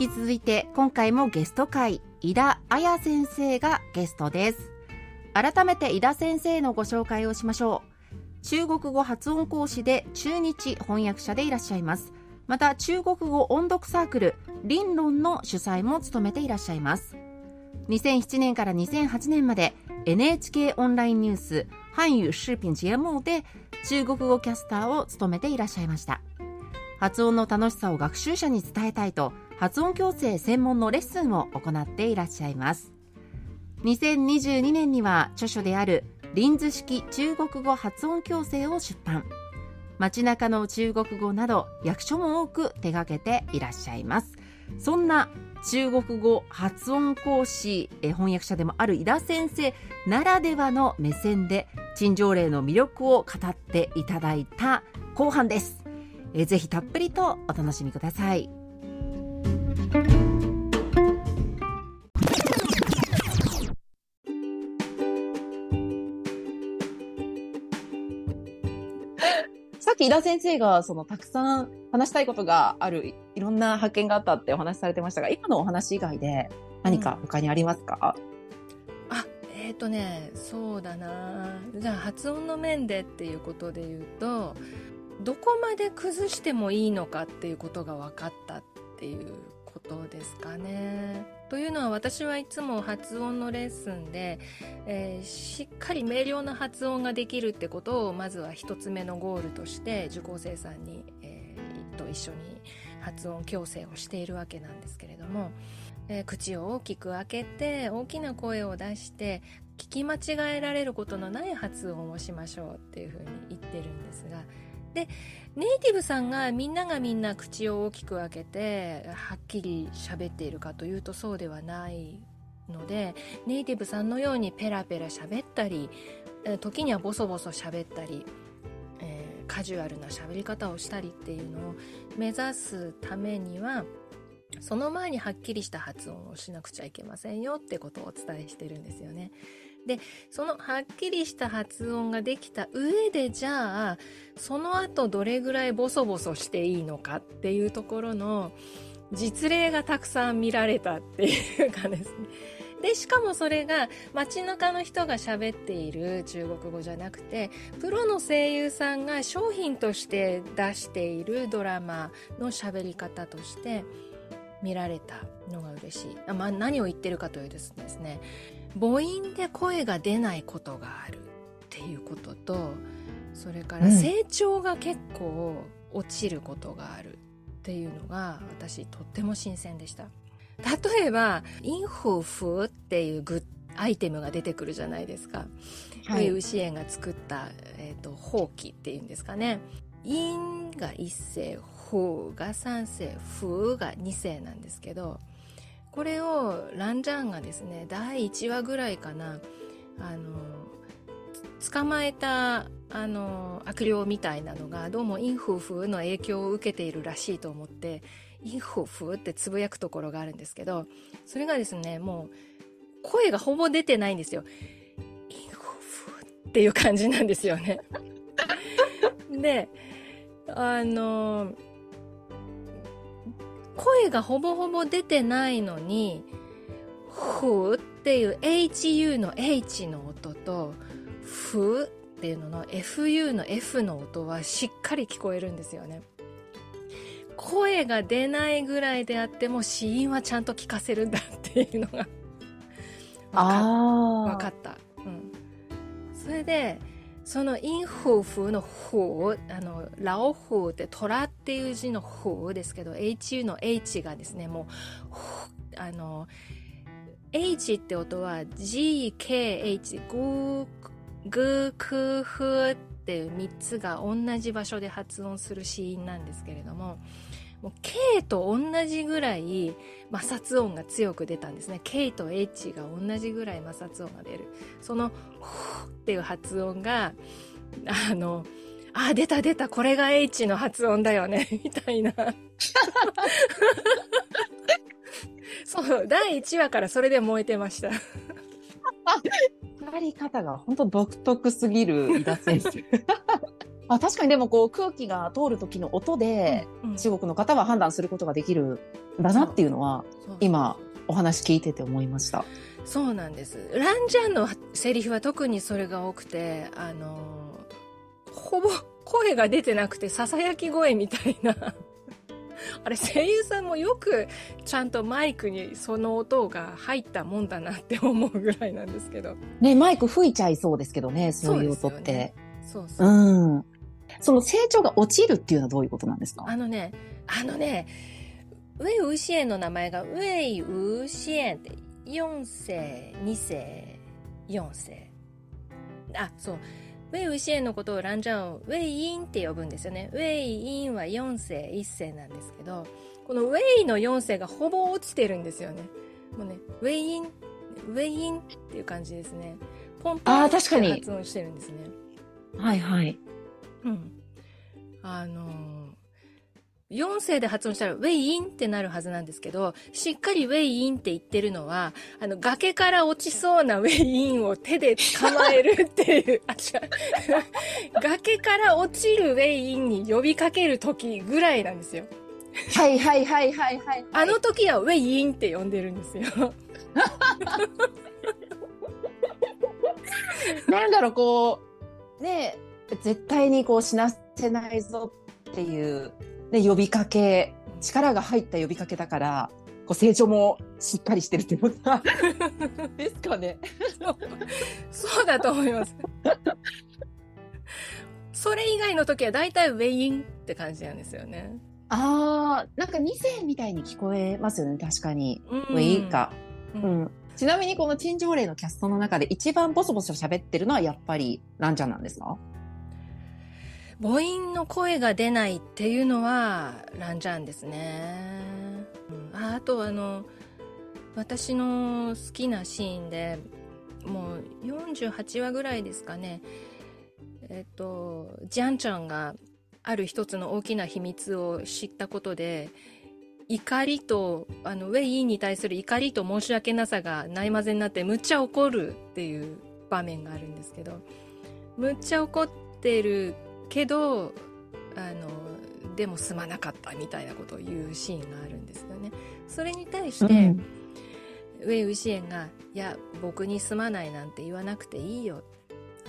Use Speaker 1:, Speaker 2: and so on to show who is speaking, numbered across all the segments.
Speaker 1: 引き続いて今回もゲスト会井田彩先生がゲストです。改めて井田先生のご紹介をしましょう。中国語発音講師で中日翻訳者でいらっしゃいます。また中国語音読サークル林論の主催も務めていらっしゃいます。2007年から2008年まで NHK オンラインニュース韓语視頻節目で中国語キャスターを務めていらっしゃいました。発音の楽しさを学習者に伝えたいと発音矯正専門のレッスンを行っていらっしゃいます。2022年には著書である臨図式中国語発音矯正を出版。街中の中国語など役所も多く手掛けていらっしゃいます。そんな中国語発音講師翻訳者でもある井田先生ならではの目線で陳情令の魅力を語っていただいた後半です。えぜひたっぷりとお楽しみください。さっき井田先生がそのたくさん話したいことがあるいろんな発見があったってお話しされてましたが今のお話以外で何か他にありますか、
Speaker 2: うん、あえっ、ー、とねそうだな。じゃあ発音の面でっていうことで言うとどこまで崩してもいいのかっていうことが分かったっていうことですかね。というのは私はいつも発音のレッスンで、えー、しっかり明瞭な発音ができるってことをまずは一つ目のゴールとして受講生さんに、えー、と一緒に発音矯正をしているわけなんですけれども、えー、口を大きく開けて大きな声を出して聞き間違えられることのない発音をしましょうっていうふうに言ってるんですがでネイティブさんがみんながみんな口を大きく開けてはっきり喋っているかというとそうではないのでネイティブさんのようにペラペラ喋ったり時にはボソボソ喋ったり、えー、カジュアルな喋り方をしたりっていうのを目指すためにはその前にはっきりした発音をしなくちゃいけませんよってことをお伝えしてるんですよね。でそのはっきりした発音ができた上でじゃあその後どれぐらいボソボソしていいのかっていうところの実例がたくさん見られたっていうかですね。で、しかもそれが街中の人が喋っている中国語じゃなくて、プロの声優さんが商品として出しているドラマの喋り方として見られたのが嬉しい。まあ、何を言ってるかというとですね、母音で声が出ないことがあるっていうこととそれから成長が結構落ちることがあるっていうのが私とっても新鮮でした例えばインフフっていうグッアイテムが出てくるじゃないですか。はい、ウシエンが作った、えーと、ほうきっていうんですかね。インが一世、フーが三世、フーが二世なんですけど、これをランジャンがですね第1話ぐらいかなあの捕まえたあの悪霊みたいなのがどうもインフフの影響を受けているらしいと思ってインフフってつぶやくところがあるんですけどそれがですねもう声がほぼ出てないんですよ。インフフっていう感じなんですよね。であの声がほぼほぼ出てないのに、ふっていう HU の H の音と、ふっていうのの FU の F の音はしっかり聞こえるんですよね。声が出ないぐらいであっても死因はちゃんと聞かせるんだっていうのが分かった。うん。それで、そのインフフのフあの、ラオフって虎っていう字のフですけど、HU の H がですね、もう、あの、H って音は GKH グーグークフっていう3つが同じ場所で発音する子音なんですけれどももう K と同じぐらい摩擦音が強く出たんですね。K と H が同じぐらい摩擦音が出る。その「ふっていう発音があのあ出た出たこれが H の発音だよね みたいな。そう第1話からそれで燃えてました。
Speaker 3: やり方が本当独特すぎる井田先生。あ確かにでもこう空気が通る時の音で、
Speaker 2: うん
Speaker 3: 中国の方は判断することができるんだなっていうのは今お話聞いてて思いました。
Speaker 2: そうなんです。ランジャンのセリフは特にそれが多くてあのほぼ声が出てなくてささやき声みたいな。あれ声優さんもよくちゃんとマイクにその音が入ったもんだなって思うぐらいなんですけど。
Speaker 3: ねマイク吹いちゃいそうですけどねそういう音って。
Speaker 2: そうそう。う
Speaker 3: ん。その成長が落ちるっていうのはどういうことなんですか？
Speaker 2: あのねあのねウェイウーシエンの名前がウェイウーシエンって4世2世4世。あそう。ウェイウーシエンのことをランジャンをウェイインって呼ぶんですよね。ウェイインは4世1世なんですけどこのウェイの4世がほぼ落ちてるんですよね。もうねウェイインウェイインっていう感じですね。ポンポンって
Speaker 3: あー確かに。
Speaker 2: 発音してるんですね。
Speaker 3: はいはい。
Speaker 2: うん。あのー、4声で発音したら、ウェイインってなるはずなんですけど、しっかりウェイインって言ってるのは、あの、崖から落ちそうな ウェイインを手で捕まえるっていう、あ、違う。崖から落ちるウェイインに呼びかける時ぐらいなんですよ。
Speaker 3: はいはいはいはいはい。
Speaker 2: あの時はウェイインって呼んでるんですよ。
Speaker 3: なんだろう、こう、ねえ絶対にこう死なせないぞっていう、ね、呼びかけ、力が入った呼びかけだから、こう成長もしっかりしてるってことですかね。
Speaker 2: そうだと思います。それ以外の時は大体ウェイインって感じなんですよね。
Speaker 3: ああ、なんか2世みたいに聞こえますよね、確かに。
Speaker 2: うん
Speaker 3: ウェイか。
Speaker 2: う
Speaker 3: うんん。ちなみにこの陳情令のキャストの中で一番ボソボソ喋ってるのはやっぱりランちゃんなんですか？
Speaker 2: 母音の声が出ないっていうのはランジャンですね、ああとあの私の好きなシーンでもう48話ぐらいですかね。えっとジャンちゃんがある一つの大きな秘密を知ったことで怒りとあのウェイイに対する怒りと申し訳なさがないまぜになってむっちゃ怒るっていう場面があるんですけどむっちゃ怒ってるけどあのでもすまなかったみたいなことを言うシーンがあるんですよね。それに対して、
Speaker 3: うん。
Speaker 2: ウェイウシエンが「いや僕にすまないなんて言わなくていいよ」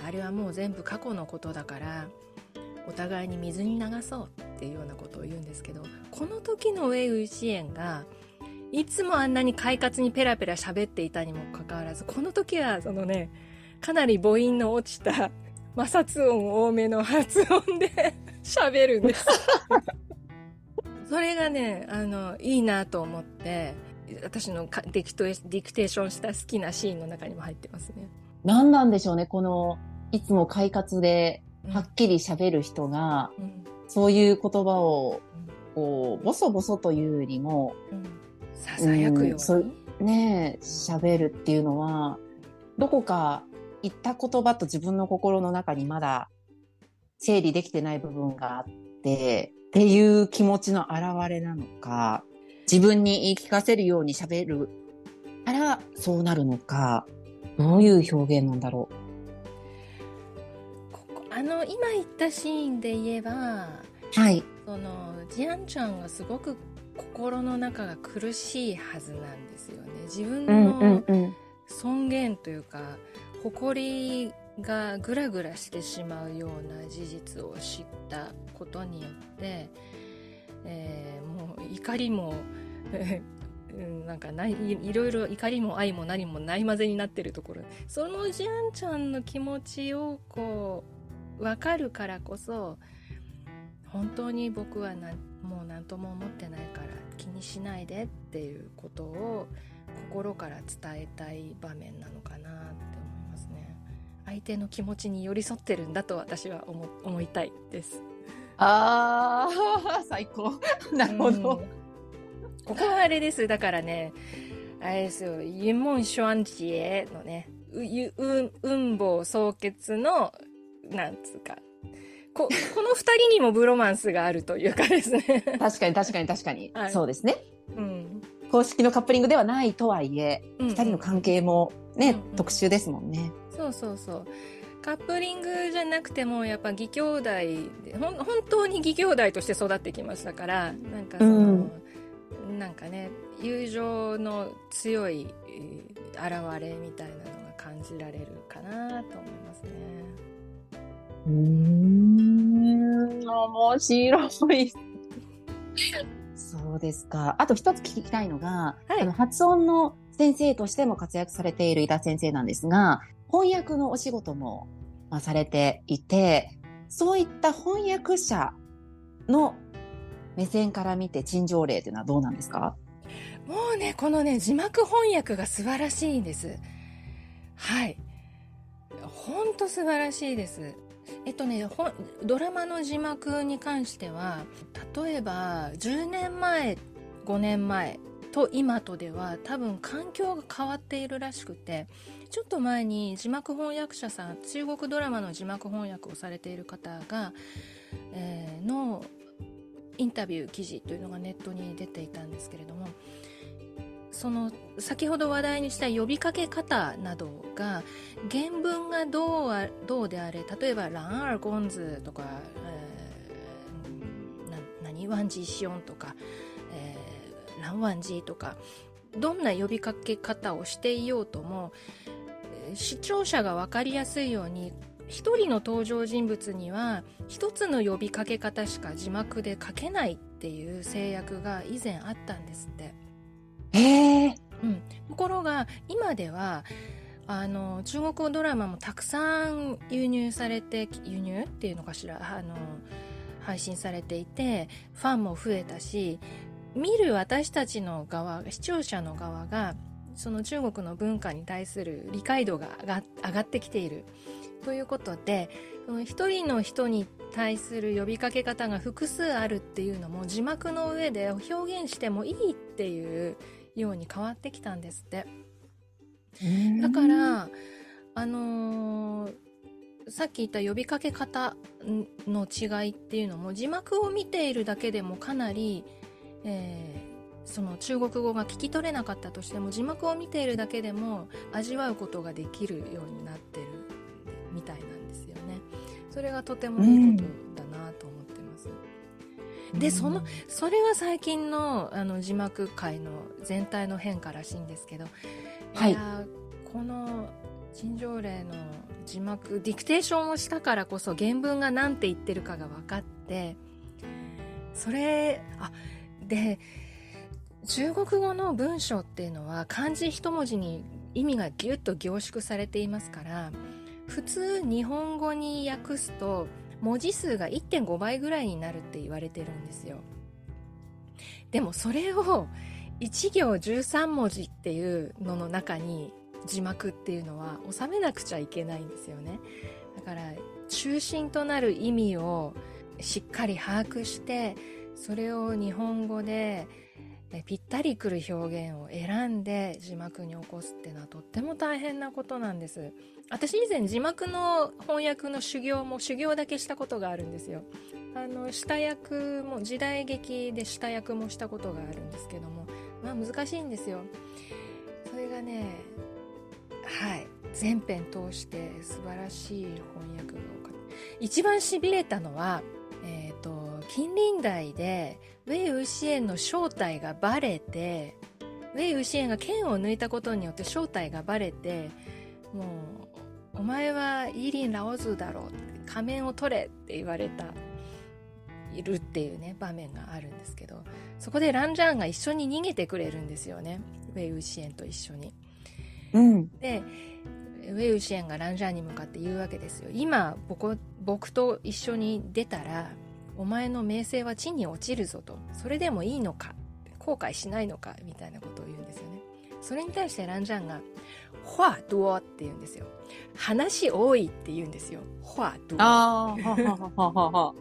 Speaker 2: あれはもう全部過去のことだからお互いに水に流そうっていうようなことを言うんですけどこの時のウェイウシエンがいつもあんなに快活にペラペラ喋っていたにもかかわらずこの時はそのねかなり母音の落ちた摩擦音多めの発音で 喋るんです。それがねあのいいなと思って私のかディクトディクテーションした好きなシーンの中にも入ってますね。
Speaker 3: 何なんでしょうね、この、いつも快活で
Speaker 2: うん。
Speaker 3: はっきり喋る人が、
Speaker 2: うん。
Speaker 3: そういう言葉を、こう、ボソボソというよりも、
Speaker 2: うん。ささやくよ
Speaker 3: うんそう
Speaker 2: に、
Speaker 3: ねえ、喋るっていうのは、どこか言った言葉と自分の心の中にまだ整理できてない部分があって、っていう気持ちの表れなのか、自分に言い聞かせるように喋るからそうなるのか、どういう表現なんだろ
Speaker 2: ここあの今言ったシーンで言えば
Speaker 3: う。はい。
Speaker 2: そのジアンちゃんがすごく心の中が苦しいはずなんですよね自分
Speaker 3: うんうん
Speaker 2: の
Speaker 3: うん。
Speaker 2: 尊厳というか誇りがぐらぐらしてしまうような事実を知ったことによって、えーもう怒りも なんかないいろいろ怒りも愛も何もないまぜになってるところ。そのジャンちゃんの気持ちをこう分かるからこそ本当に僕はなもう何とも思ってないから気にしないでっていうことを心から伝えたい場面なのかな。相手の気持ちに寄り添ってるんだと私は思思いたいです
Speaker 3: ああ、最高。なるほど。
Speaker 2: うんここはあれですだからねあれですよユモン・シュアンジエのねうゆう雲母総結のなんつうかこ この二人にもブロマンスがあるというかですね、
Speaker 3: 確かに確かに確かに。
Speaker 2: はい
Speaker 3: そうですね。
Speaker 2: うん
Speaker 3: 公式のカップリングではないとはいえ、
Speaker 2: うん
Speaker 3: 二人の関係もね、
Speaker 2: うんうん
Speaker 3: 特殊ですもんね。
Speaker 2: そうそうそうカップリングじゃなくてもやっぱ義兄弟でほん本当に義兄弟として育ってきましたからなんかその、
Speaker 3: うん
Speaker 2: なんかね友情の強いえー現れみたいなのが感じられるかなと思いますね。
Speaker 3: うーん、面白い。そうですか。あと一つ聞きたいのが、
Speaker 2: はい
Speaker 3: あの発音の先生としても活躍されている井田先生なんですが、翻訳のお仕事もまあされていて、そういった翻訳者の目線から見て陳情例というのはどうなんですか？
Speaker 2: もうねこのね字幕翻訳が素晴らしいんです。はいほんと素晴らしいです。えっとねほドラマの字幕に関しては例えば10年前5年前と今とでは多分環境が変わっているらしくてちょっと前に字幕翻訳者さん中国ドラマの字幕翻訳をされている方が、えーのインタビュー記事というのがネットに出ていたんですけれどもその先ほど話題にした呼びかけ方などが原文がどうあどうであれ例えば「ランアーゴンズ」とか「えーな何ワンジーシオン」とか「えーランワンジー」とかどんな呼びかけ方をしていようとも視聴者が分かりやすいように一人の登場人物には一つの呼びかけ方しか字幕で書けないっていう制約が以前あったんですって。
Speaker 3: へえ。
Speaker 2: うん、ところが今ではあの中国語ドラマもたくさん輸入されて輸入っていうのかしらあの配信されていてファンも増えたし見る私たちの側視聴者の側がその中国の文化に対する理解度が上がってきているということで一人の人に対する呼びかけ方が複数あるっていうのも字幕の上で表現してもいいっていうように変わってきたんですって。だからあのーさっき言った呼びかけ方の違いっていうのも字幕を見ているだけでもかなり、えーその中国語が聞き取れなかったとしても字幕を見ているだけでも味わうことができるようになってるみたいなんですよね。それがとてもいいことだなと思ってます、でそのそれは最近のあの字幕界の全体の変化らしいんですけど、
Speaker 3: はい。
Speaker 2: やーこの陳情令の字幕ディクテーションをしたからこそ原文が何て言ってるかが分かってそれあで中国語の文章っていうのは漢字一文字に意味がギュッと凝縮されていますから普通日本語に訳すと文字数が1.5倍ぐらいになるって言われてるんですよ。でもそれを1行13文字っていうのの中に字幕っていうのは収めなくちゃいけないんですよね。だから中心となる意味をしっかり把握してそれを日本語でぴったりくる表現を選んで字幕に起こすっていうのはとっても大変なことなんです。私以前字幕の翻訳の修行も修行だけしたことがあるんですよ。あの下役も時代劇で下役もしたことがあるんですけども。まあ難しいんですよ。それがねはい。全編通して素晴らしい翻訳が多かった一番しびれたのは、近隣代でウェイ・ウシエンの正体がバレてウェイ・ウシエンが剣を抜いたことによって正体がバレてもうお前はイーリン・ラオズだろ仮面を取れって言われたいるっていうね場面があるんですけどそこでランジャーンが一緒に逃げてくれるんですよね。ウェイ・ウシエンと一緒に。
Speaker 3: うん。
Speaker 2: でウェイ・ウシエンがランジャーンに向かって言うわけですよ。今僕僕と一緒に出たらお前の名声は地に落ちるぞと。それでもいいのか。後悔しないのか。みたいなことを言うんですよね。それに対してランジャンが「話多」って言うんですよ。話多いって言うんですよ。話多
Speaker 3: ああ、ははははは。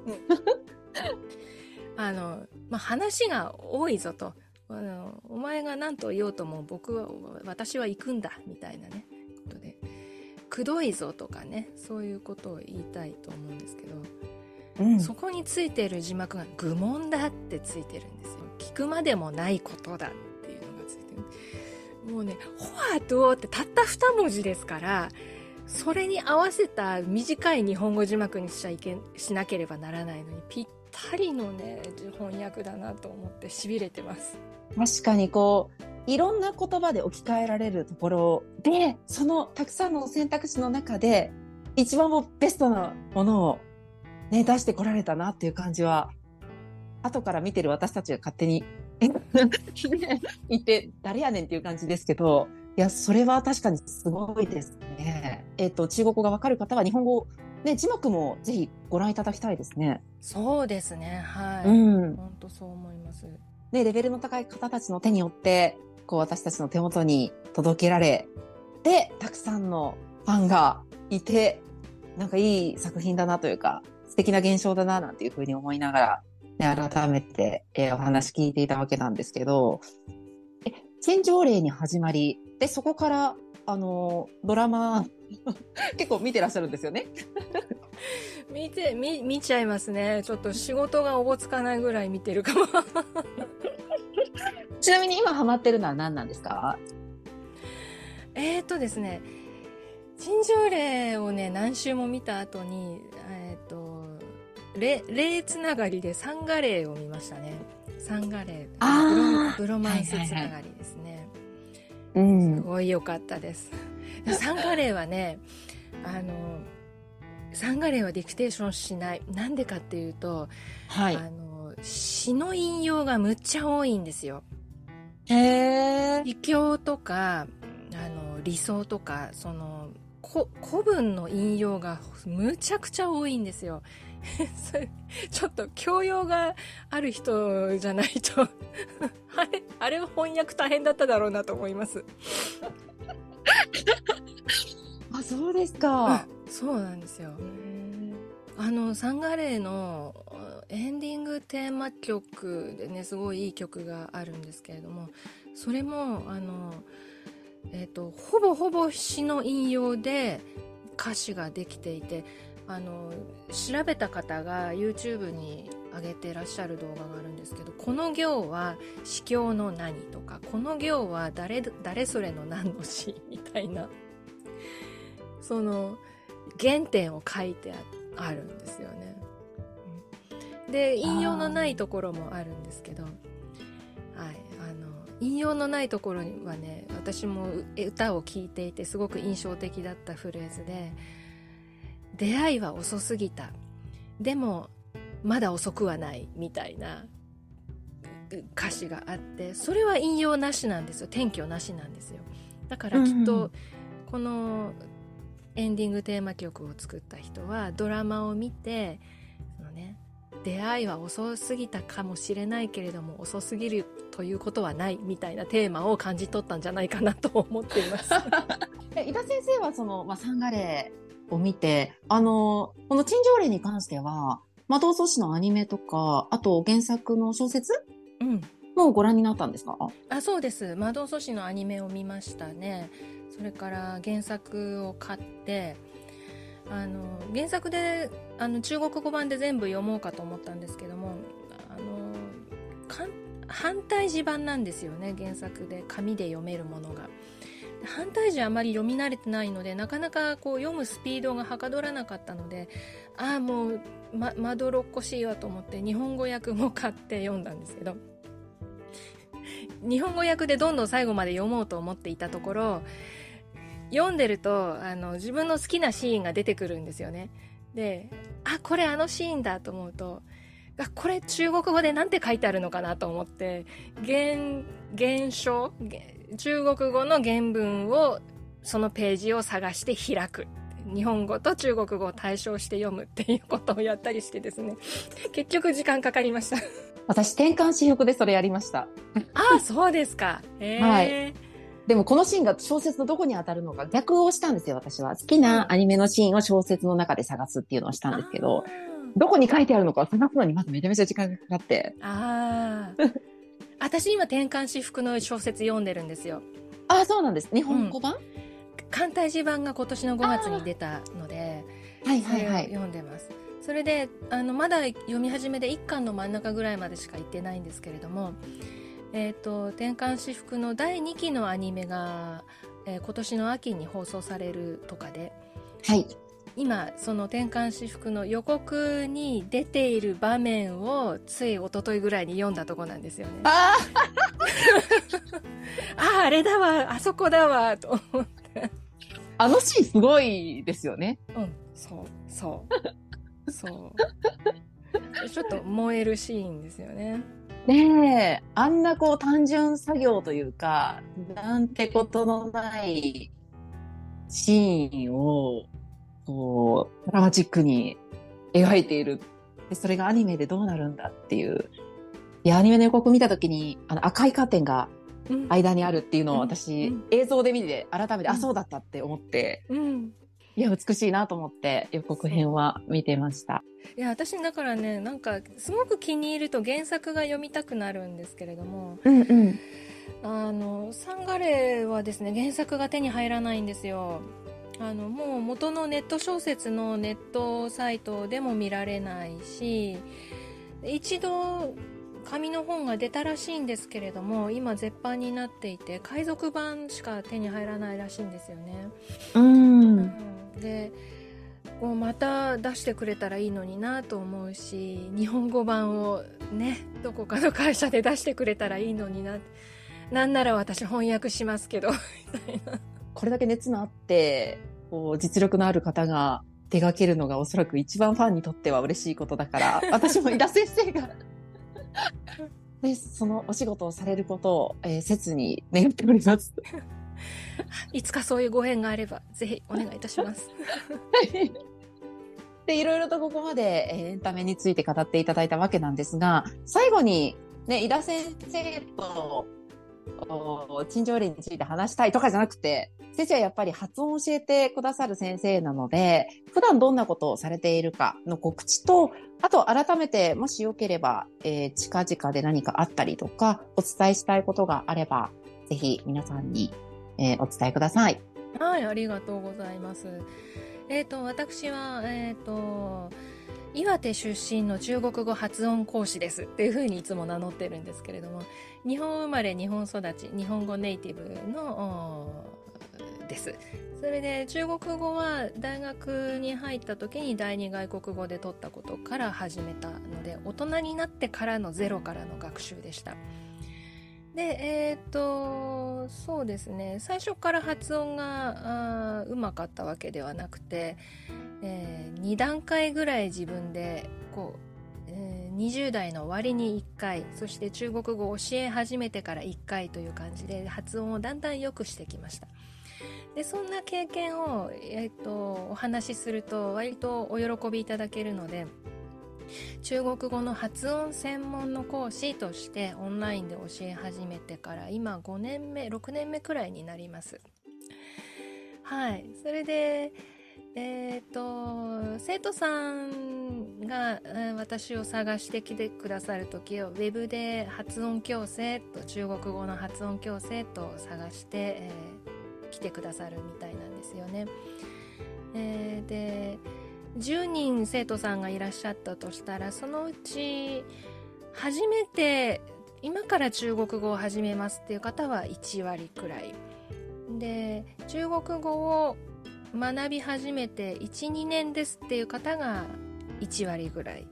Speaker 2: あの、まあ、話が多いぞと。あのお前が何と言おうとも僕は私は行くんだ。みたいなね。ことで。くどいぞとかね。そういうことを言いたいと思うんですけど
Speaker 3: うん。
Speaker 2: そこについている字幕が「愚問だ」ってついてるんですよ。聞くまでもないことだっていうのがついてる。もうね「ホワト」ってたった2文字ですからそれに合わせた短い日本語字幕にしちゃいけしなければならないのにぴったりのね翻訳だなと思ってしびれてます。
Speaker 3: 確かにこう、いろんな言葉で置き換えられるところで、そのたくさんの選択肢の中で、一番もベストなものをね、出してこられたなっていう感じは、後から見てる私たちが勝手に、言って、誰やねんっていう感じですけど、いや、それは確かにすごいですね。えっ、と、中国語がわかる方は日本語、ね、字幕もぜひご覧いただきたいですね。
Speaker 2: そうですねはい、
Speaker 3: うん。
Speaker 2: 本当そう思います
Speaker 3: ね、レベルの高い方たちの手によって、こう私たちの手元に届けられ、で、たくさんのファンがいて、なんかいい作品だなというか、素敵な現象だななんていうふうに思いながら、ね、改めて、えーお話聞いていたわけなんですけど、え、戦場令に始まり、で、そこから、あの、ドラマ、結構見てらっしゃるんですよね？
Speaker 2: 見て見見ちゃいますね。ちょっと仕事がおぼつかないぐらい見てるかも。
Speaker 3: ちなみに今ハマってるのは何なんですか？
Speaker 2: えーとですね。陳情令をね何週も見た後にえっ、と例例つながりでサンガレーを見ましたね。サンガレー。ブロマンスつながりですね、
Speaker 3: う
Speaker 2: す
Speaker 3: ん。
Speaker 2: ごい良かったです。サンガレーはねあのサンガレーはディクテーションしない。なんでかっていうと、
Speaker 3: はい。
Speaker 2: あの詩の引用がむっちゃ多いんですよ。
Speaker 3: へー。
Speaker 2: 異教とかあの理想とかそのこ古文の引用がむちゃくちゃ多いんですよ それちょっと教養がある人じゃないと あれあれは翻訳大変だっただろうなと思います。
Speaker 3: あ、そうですか。
Speaker 2: そうなんですよ。あのサンガレーのエンディングテーマ曲でねすごいいい曲があるんですけれどもそれもあの、えっとほぼほぼ詩の引用で歌詞ができていてあの調べた方が YouTube に上げてらっしゃる動画があるんですけどこの行は詩教の何とかこの行は誰誰それの何の詩みたいな その原点を書いてああるんですよね。うんで引用のないところもあるんですけど、はい、あの引用のないところにはね私もう歌を聴いていてすごく印象的だったフレーズで「出会いは遅すぎた。でもまだ遅くはない」みたいな歌詞があってそれは引用なしなんですよ。転居なしなんですよ。だからきっとこのエンディングテーマ曲を作った人はドラマを見てそのね出会いは遅すぎたかもしれないけれども遅すぎるということはないみたいなテーマを感じ取ったんじゃないかなと思っています。
Speaker 3: え井田先生はその、まあ、サンガレーを見て、あの、この陳情令に関しては、魔導阻止のアニメとか、あと原作の小説
Speaker 2: うん、
Speaker 3: もご覧になったんですか？
Speaker 2: あそうです「魔導阻止」のアニメを見ましたね。それから原作を買ってあの原作であの中国語版で全部読もうかと思ったんですけどもあの反対字版なんですよね原作で。紙で読めるものが反対字あまり読み慣れてないのでなかなかこう読むスピードがはかどらなかったのでああもうままどろっこしいわと思って日本語訳も買って読んだんですけど。日本語訳でどんどん最後まで読もうと思っていたところ読んでるとあの自分の好きなシーンが出てくるんですよね。であこれあのシーンだと思うとあこれ中国語で何て書いてあるのかなと思って原原書げ中国語の原文をそのページを探して開く。日本語と中国語を対照して読むっていうことをやったりしてですね。結局時間かかりました。
Speaker 3: 私、転換私服でそれやりました。
Speaker 2: ああそうですか。へえ、
Speaker 3: はい。でもこのシーンが小説のどこに当たるのか逆をしたんですよ、私は。好きなアニメのシーンを小説の中で探すっていうのをしたんですけど、どこに書いてあるのかを探すのにまずめちゃめちゃ時間がかかって。
Speaker 2: あーあー 私今転換私服の小説読んでるんですよ
Speaker 3: ああ、そうなんです。日本語版、
Speaker 2: 簡体字版が今年の5月に出たので
Speaker 3: はいはいはい。
Speaker 2: 読んでますそれであのまだ読み始めで1巻の真ん中ぐらいまでしか行ってないんですけれどもえっ、と転換私服の第2期のアニメが、えー今年の秋に放送されるとかで
Speaker 3: はい。
Speaker 2: 今その転換私服の予告に出ている場面をつい一昨日ぐらいに読んだとこなんですよね。
Speaker 3: あ
Speaker 2: あああれだわあそこだわと思って。
Speaker 3: あ、あのシーンすごいですよね。
Speaker 2: うんそうそう。そう。ちょっと燃えるシーンですよね。
Speaker 3: ねえ、あんなこう単純作業というか、なんてことのないシーンを、こう、ドラマチックに描いている。で、それがアニメでどうなるんだっていう。いや、アニメの予告見たときに、あの赤いカーテンが
Speaker 2: うん。
Speaker 3: 間にあるっていうのを
Speaker 2: うん。
Speaker 3: 私、
Speaker 2: うん。
Speaker 3: 映像で見て、改めて、
Speaker 2: うん。
Speaker 3: あ、そうだったって思って、
Speaker 2: うん。
Speaker 3: いや、美しいなと思って予告編は見てました。
Speaker 2: いや私だからねなんかすごく気に入ると原作が読みたくなるんですけれども。
Speaker 3: うんうん。
Speaker 2: あのサンガレーはですね原作が手に入らないんですよあのもう元のネット小説のネットサイトでも見られないし一度紙の本が出たらしいんですけれども今絶版になっていて海賊版しか手に入らないらしいんですよね、
Speaker 3: うん。
Speaker 2: うん。でこうまた出してくれたらいいのになと思うし日本語版をねどこかの会社で出してくれたらいいのにな。なんなら私翻訳しますけどみたいな
Speaker 3: これだけ熱のあって、こう、実力のある方が手掛けるのがおそらく一番ファンにとっては嬉しいことだから、私も井田先生が、で、そのお仕事をされることを、えー切に願っております。
Speaker 2: いつかそういうご縁があればぜひお願いいたします
Speaker 3: で、いろいろとここまで、えーエンタメについて語っていただいたわけなんですが、最後に、ね、井田先生と、お陳情令について話したいとかじゃなくて、先生はやっぱり発音を教えてくださる先生なので、普段どんなことをされているかの告知と、あと改めて、もしよければ、えー近々で何かあったりとか、お伝えしたいことがあれば、ぜひ皆さんに、えーお伝えください。
Speaker 2: はいありがとうございますえっ、と私はえっ、と岩手出身の中国語発音講師ですっていうふうにいつも名乗ってるんですけれども日本生まれ日本育ち日本語ネイティブのです。それで中国語は大学に入った時に第二外国語で取ったことから始めたので大人になってからのゼロからの学習でした。でえっ、とそうですね。最初から発音がうまかったわけではなくて、え2段階ぐらい自分でこう、20代の終わりに1回そして中国語を教え始めてから1回という感じで発音をだんだん良くしてきました。でそんな経験を、えー、とお話しすると割とお喜びいただけるので中国語の発音専門の講師としてオンラインで教え始めてから今5年目6年目くらいになります。はい。それでえっ、と生徒さんが私を探してきてくださる時をウェブで発音矯正と中国語の発音矯正と探して、えー来てくださるみたいなんですよね。えーで10人生徒さんがいらっしゃったとしたらそのうち初めて今から中国語を始めますっていう方は1割くらいで中国語を学び始めて12年ですっていう方が1割ぐらい。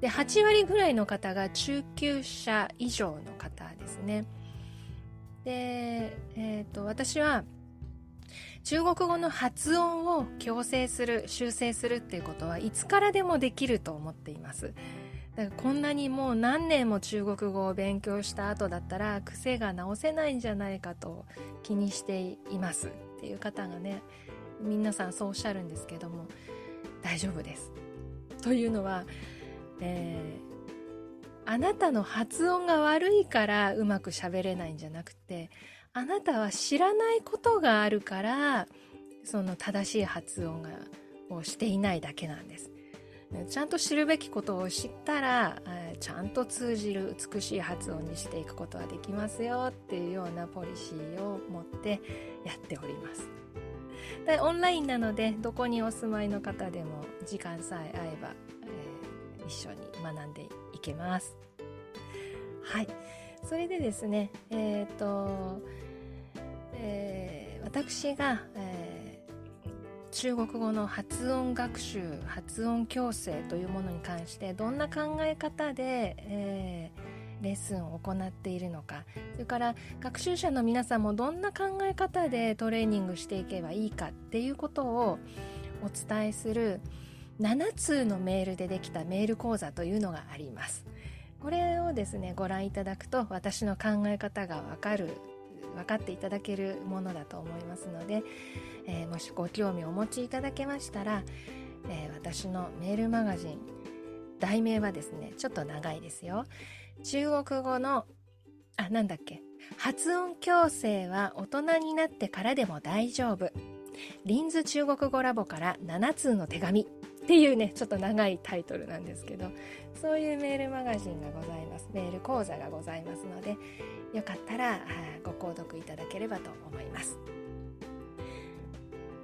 Speaker 2: で8割ぐらいの方が中級者以上の方ですね。で、えー、と私は中国語の発音を矯正する修正するっていうことはいつからでもできると思っています。だからこんなにもう何年も中国語を勉強した後だったら癖が直せないんじゃないかと気にしていますっていう方がね皆さんそうおっしゃるんですけども大丈夫です。というのは、えーあなたの発音が悪いからうまく喋れないんじゃなくてあなたは知らないことがあるからその正しい発音がをしていないだけなんです。ちゃんと知るべきことを知ったらちゃんと通じる美しい発音にしていくことはできますよっていうようなポリシーを持ってやっております。でオンラインなのでどこにお住まいの方でも時間さえ合えば、えー、一緒に学んでいけます。はい。それでですねえっ、ー、と、えー、私が、えー、中国語の発音学習発音矯正というものに関してどんな考え方で、えー、レッスンを行っているのか。それから学習者の皆さんもどんな考え方でトレーニングしていけばいいかっていうことをお伝えする7通のメールでできたメール講座というのがあります。これをですねご覧いただくと私の考え方がわかる分かっていただけるものだと思いますので、えー、もしご興味をお持ちいただけましたら、えー、私のメールマガジン題名はですねちょっと長いですよ。中国語のあなんだっけ。発音矯正は大人になってからでも大丈夫。リンズ中国語ラボから7通の手紙。っていうねちょっと長いタイトルなんですけど。そういうメールマガジンがございます。メール講座がございますのでよかったらご購読いただければと思います。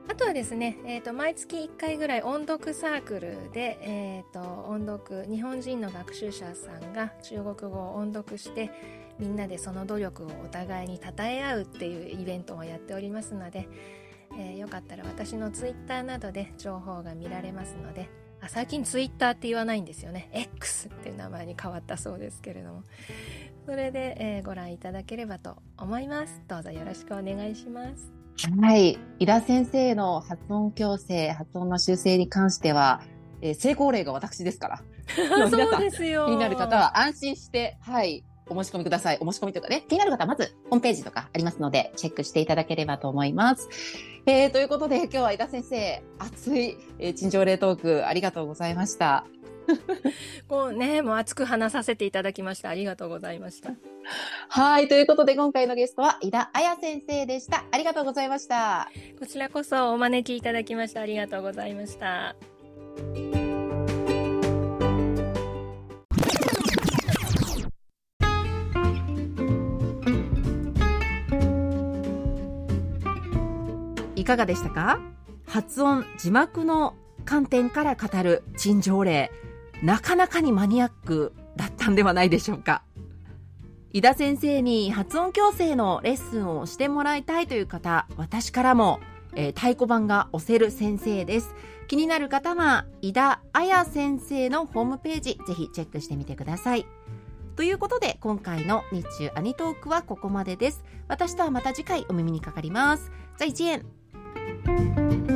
Speaker 2: あとはですね、えーと、毎月1回ぐらい音読サークルで、えーと音読日本人の学習者さんが中国語を音読してみんなでその努力をお互いに称え合うっていうイベントをやっておりますのでえー、よかったら私のツイッターなどで情報が見られますのであ最近ツイッターって言わないんですよね。X っていう名前に変わったそうですけれども。それで、えー、ご覧いただければと思います。どうぞよろしくお願いします。
Speaker 3: はい。井田先生の発音矯正、発音の修正に関しては、えー、成功例が私ですから。
Speaker 2: そうですよ。
Speaker 3: 気になる方は安心して、はい、お申し込みください。お申し込みというかね、気になる方はまずホームページとかありますので、チェックしていただければと思います。えー、ということで、今日は井田先生、熱い、えー、陳情例トークありがとうございました。
Speaker 2: こうね、もう熱く話させていただきました。ありがとうございました。
Speaker 3: はい。ということで、今回のゲストは、井田彩先生でした。ありがとうございました。
Speaker 2: こちらこそお招きいただきました。ありがとうございました。
Speaker 1: いかがでしたか？発音、字幕の観点から語る陳情例、なかなかにマニアックだったんではないでしょうか。井田先生に発音矯正のレッスンをしてもらいたいという方、私からも、えー、太鼓判が押せる先生です。気になる方は、井田彩先生のホームページ、ぜひチェックしてみてください。ということで、今回の日中アニトークはここまでです。私とはまた次回お耳にかかります。再见。Thank you.